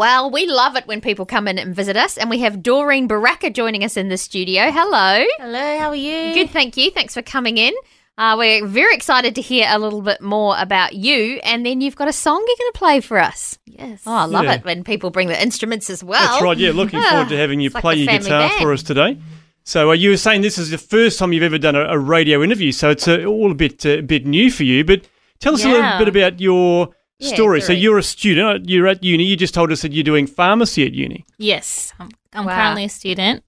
Well, we love it when people come in and visit us, and we have Doreen Baraka joining us in the studio. Hello. Hello, how are you? Good, thank you. Thanks for coming in. Uh, we're very excited to hear a little bit more about you, and then you've got a song you're going to play for us. Yes. Oh, I love Yeah. it when people bring the instruments as well. That's right. Yeah, looking forward to having you It's like play your guitar band. for us today. So uh, you were saying this is the first time you've ever done a, a radio interview, so it's uh, all a bit uh, bit new for you. But tell us a little bit about your Yeah, story. So you're a student. You're at uni. You just told us that you're doing pharmacy at uni. Yes. I'm, I'm Wow. currently a student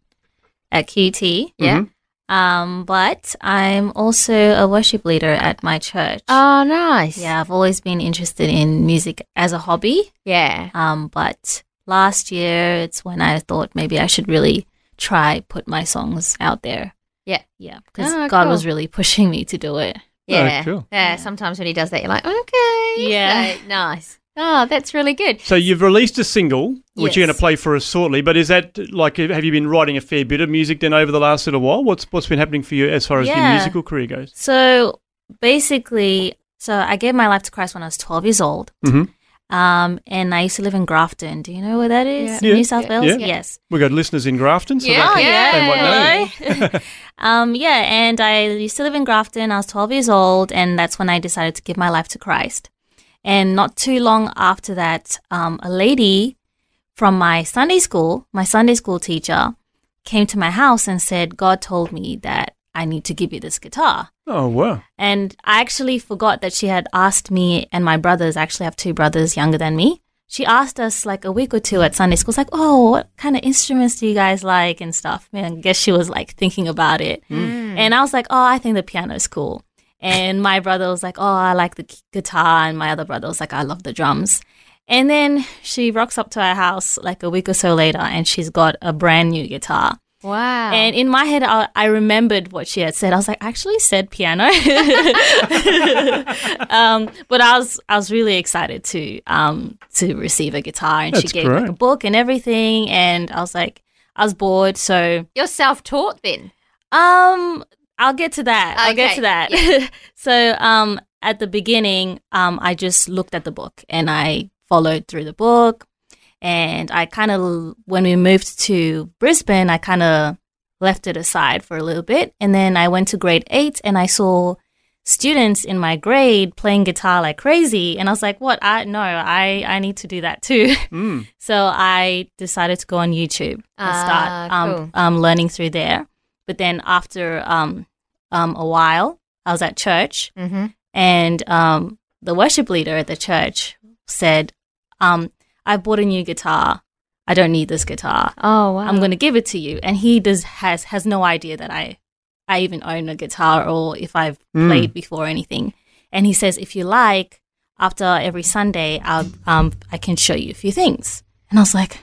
at QT. Yeah. Mhm. Um, but I'm also a worship leader at my church. Oh, nice. Yeah, I've always been interested in music as a hobby. Yeah. Um, but last year it's when I thought maybe I should really try put my songs out there. Yeah. Yeah, because Oh, God cool. was really pushing me to do it. Yeah. cool. Yeah. Sometimes when he does that, you're like, okay. Yeah. okay, nice. Oh, that's really good. So you've released a single, which you're going to play for us shortly. But is that like have you been writing a fair bit of music then over the last little while? What's what's been happening for you as far as your musical career goes? So basically, so I gave my life to Christ when I was 12 years old. Mhm. Um, and I used to live in Grafton. Do you know where that is? Yeah. New South Yeah. Wales? Yeah. Yes. We've got listeners in Grafton, so Yeah, they, yeah. they might know. Hello. um, yeah, and I used to live in Grafton. I was 12 years old, and that's when I decided to give my life to Christ. And not too long after that, um, a lady from my Sunday school, my Sunday school teacher, came to my house and said, God told me that I need to give you this guitar. Oh wow. And I actually forgot that she had asked me and my brothers, I actually have two brothers younger than me. She asked us like a week or two at Sunday school, it's like, oh, what kind of instruments do you guys like and stuff? Man, I guess she was like thinking about it. Hmm. And I was like, oh, I think the piano is cool. And my brother was like, oh, I like the guitar. And my other brother was like, I love the drums. And then she rocks up to our house like a week or so later and she's got a brand new guitar. Wow. And in my head, I, I remembered what she had said. I was like, I actually said piano. um, but I was I was really excited to um, to receive a guitar, and That's she gave like a book and everything. And I was like, I was bored, so you're self-taught then. um, I'll get to that. I'll get to that. so, um, at the beginning, um, I just looked at the book and I followed through the book. And I kind of, when we moved to Brisbane, I kind of left it aside for a little bit. And then I went to grade eight and I saw students in my grade playing guitar like crazy. And I was like, what? I, no, I, I need to do that too. Mm. So I decided to go on YouTube and Ah, start um, cool. um, learning through there. But then after um, um, a while, I was at church, Mm-hmm. and um, the worship leader at the church said, um, "I bought a new guitar. I don't need this guitar. Oh, wow. I'm going to give it to you." And he does has has no idea that I I even own a guitar or if I've Mm. played before or anything. And he says, "If you like, after every Sunday, I'll um I can show you a few things." And I was like,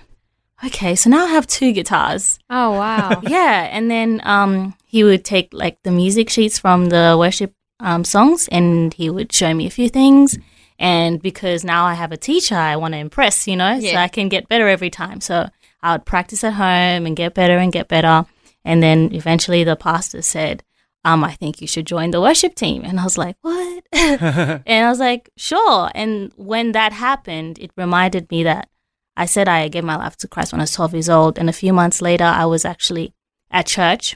"Okay, so now I have two guitars." Oh, wow. yeah, and then um, he would take like the music sheets from the worship um, songs, and he would show me a few things. And because now I have a teacher, I want to impress, you know, so I can get better every time. So I would practice at home and get better and get better. And then eventually the pastor said, um, I think you should join the worship team. And I was like, what? and I was like, sure. And when that happened, it reminded me that I said I gave my life to Christ when I was 12 years old. And a few months later, I was actually at church.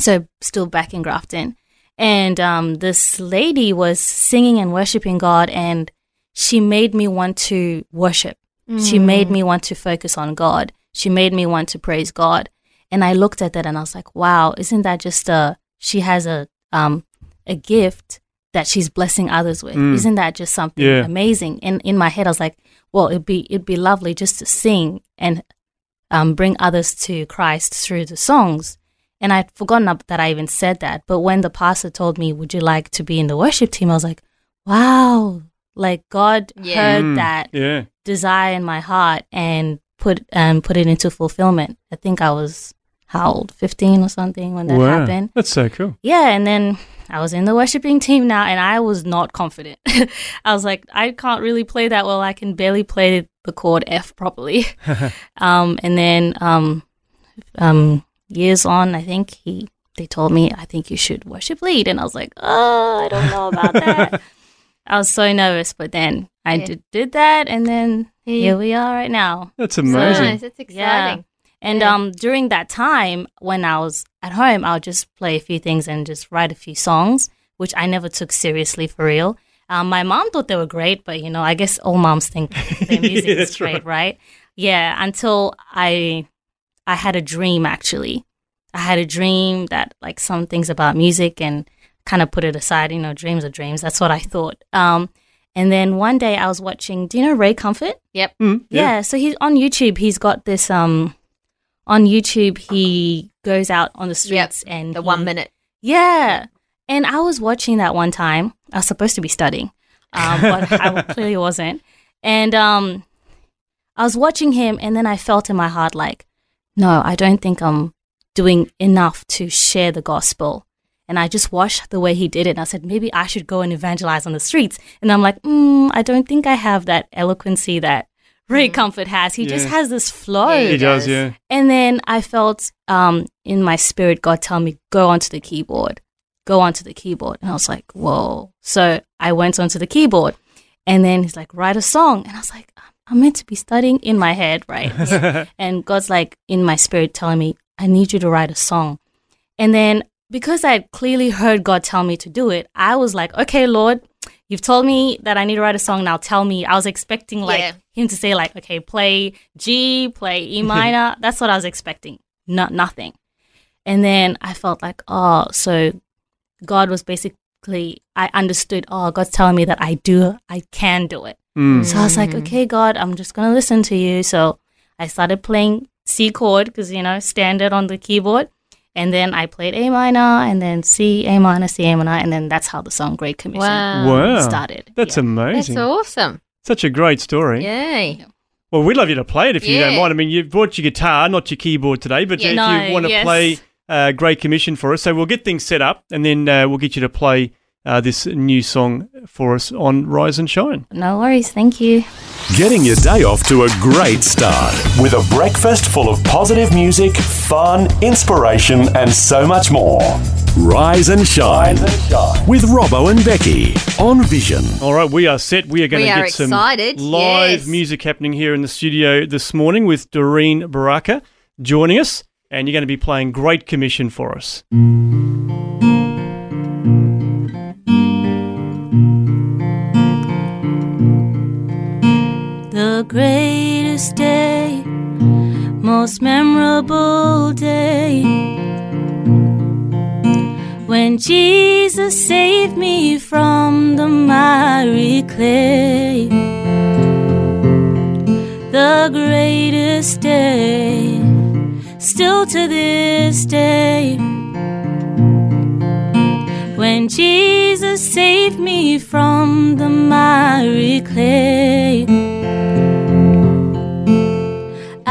So still back in Grafton. And um, this lady was singing and worshiping God, and she made me want to worship. She made me want to focus on God. She made me want to praise God. And I looked at that and I was like, wow, isn't that just a, she has a, um, a gift that she's blessing others with. Mm. Isn't that just something Yeah. amazing? And in my head, I was like, well, it'd be, it'd be lovely just to sing and um, bring others to Christ through the songs. And I'd forgotten that I even said that. But when the pastor told me, would you like to be in the worship team? I was like, wow, like God Yeah. heard Mm, that Yeah. desire in my heart and put um put it into fulfillment. I think I was how old, fifteen or something when that wow. happened. That's so cool. Yeah, and then I was in the worshiping team now, and I was not confident. I was like, I can't really play that well. I can barely play the chord F properly. um, and then um, um, years on, I think he they told me I think you should worship lead, and I was like, oh, I don't know about that. I was so nervous, but then I Yeah. did did that, and then Yeah. here we are right now. That's amazing. Nice. That's exciting. And Yeah. um, during that time, when I was at home, I'll just play a few things and just write a few songs, which I never took seriously for real. Um, my mom thought they were great, but you know, I guess all moms think their music Yeah, is that's great, right. Yeah, until I, I had a dream. Actually, I had a dream that like some things about music and kind of put it aside. You know, dreams are dreams. That's what I thought. Um, and then one day I was watching. Do you know Ray Comfort? Yep. Mm, Yeah. so he's on YouTube. He's got this um on YouTube he goes out on the streets and The he- one minute. Yeah. And I was watching that one time. I was supposed to be studying. Um, but I clearly wasn't. And um I was watching him and then I felt in my heart like, no, I don't think I'm doing enough to share the gospel. And I just watched the way he did it. And I said, maybe I should go and evangelize on the streets. And I'm like, mm, I don't think I have that eloquency that Ray Comfort has. He just has this flow. Yeah, He does, yeah. And then I felt um, in my spirit God tell me, go onto the keyboard, go onto the keyboard. And I was like, whoa. So I went onto the keyboard and then he's like, write a song. And I was like, I'm meant to be studying in my head, right? and God's like in my spirit telling me, I need you to write a song. And then because I clearly heard God tell me to do it, I was like, okay, Lord, you've told me that I need to write a song. Now tell me. I was expecting like Yeah. him to say like, okay, play G, play E minor. That's what I was expecting. Not nothing. And then I felt like, oh, so God was basically I understood, oh, God's telling me that I do I can do it. Mm. So I was like, okay, God, I'm just gonna listen to you. So I started playing C chord because you know standard on the keyboard, and then I played A minor, and then C, A minor, C, A minor, and then that's how the song Great Commission Wow. Wow. started. That's Yeah. amazing. That's awesome. Such a great story. Yay. Well, we'd love you to play it if you don't mind. I mean, you've brought your guitar, not your keyboard today, but Yeah. if No, you want to yes. play uh, Great Commission for us, so we'll get things set up and then uh, we'll get you to play uh, this new song for us on Rise and Shine. No worries, thank you. Getting your day off to a great start. with a breakfast full of positive music, fun, inspiration, and so much more. Rise and shine Rise and shine. with Robbo and Becky on Vision. All right, we are set. We are going We to are get some excited, live yes. music happening here in the studio this morning with Doreen Baraka joining us, and you're going to be playing Great Commission for us. Greatest day, most memorable day. When Jesus saved me from the miry clay. The greatest day, still to this day. When Jesus saved me from the miry clay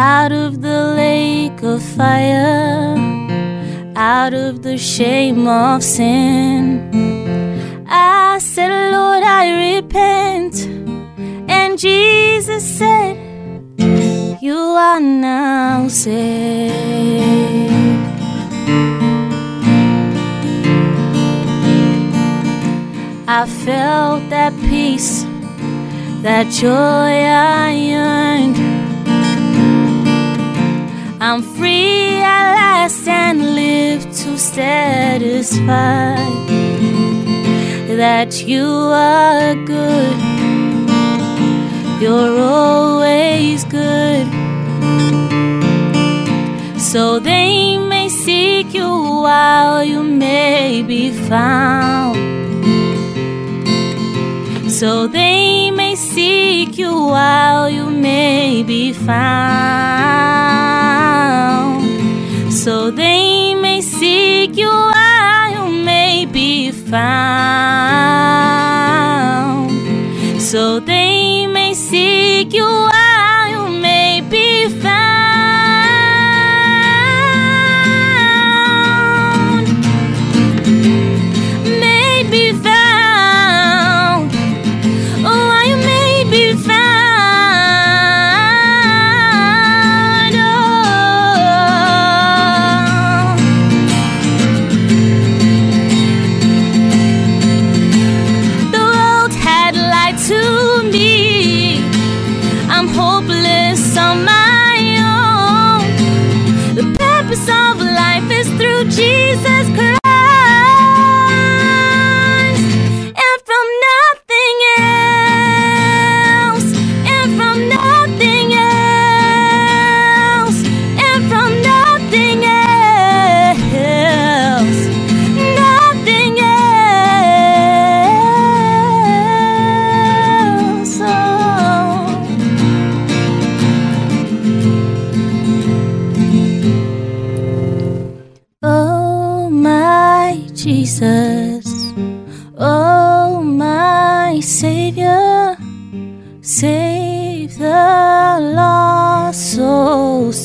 out of the lake of fire, out of the shame of sin. I said, Lord, I repent. And Jesus said, You are now saved. I felt that peace, that joy I yearned. I'm free at last and live to satisfy that you are good. You're always good. So they may seek you while you may be found. So they may seek you while you may be found so they may seek you while you may be found. So they may seek you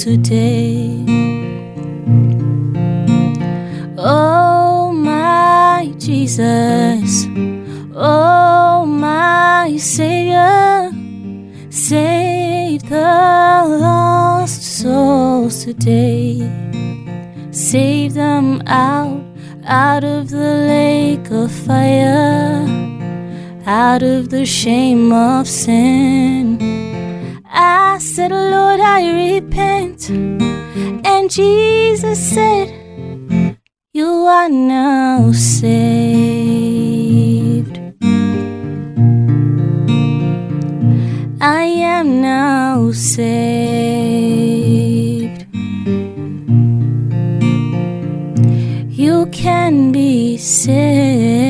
today. Oh, my Jesus. Oh, my Savior. Save the lost souls today. Save them out, out of the lake of fire, out of the shame of sin. I said, Lord, I repent. And Jesus said, You are now saved. I am now saved. You can be saved.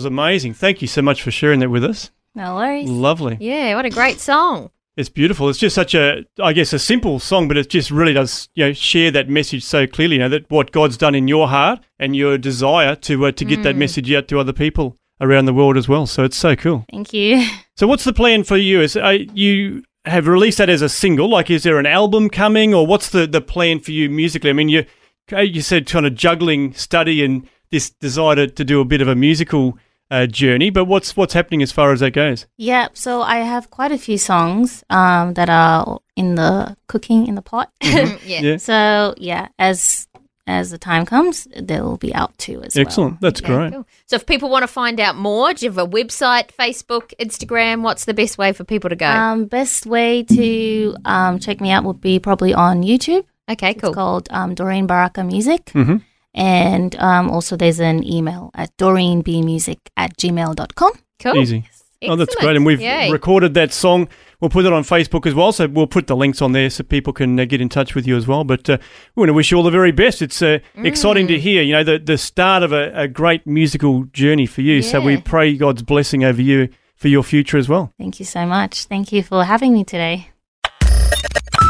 Was amazing. Thank you so much for sharing that with us. No worries. Lovely. Yeah, what a great song. It's beautiful. It's just such a, I guess, a simple song, but it just really does, you know, share that message so clearly. You know that what God's done in your heart and your desire to uh, to get that message out to other people around the world as well. So it's so cool. Thank you. So what's the plan for you? Is uh, you have released that as a single? Like, is there an album coming, or what's the the plan for you musically? I mean, you you said kind of juggling study and this desire to, to do a bit of a musical uh, journey, but what's what's happening as far as that goes? Yeah, so I have quite a few songs um, that are in the cooking in the pot. yeah. Yeah. so yeah, as as the time comes, they will be out too as Excellent. That's Okay, great. cool. So if people want to find out more, do you have a website, Facebook, Instagram? What's the best way for people to go? Um, best way to um, check me out would be probably on YouTube. okay, cool. It's called um, Doreen Baraka Music. Mhm. And um, also there's an email at doreenbmusic at gmail.com. Cool. Easy. Oh, that's great. And we've Yay. recorded that song. We'll put it on Facebook as well. So we'll put the links on there so people can uh, get in touch with you as well. But uh, we want to wish you all the very best. It's uh, exciting Mm. to hear, you know, the, the start of a, a great musical journey for you. So we pray God's blessing over you for your future as well. Thank you so much. Thank you for having me today.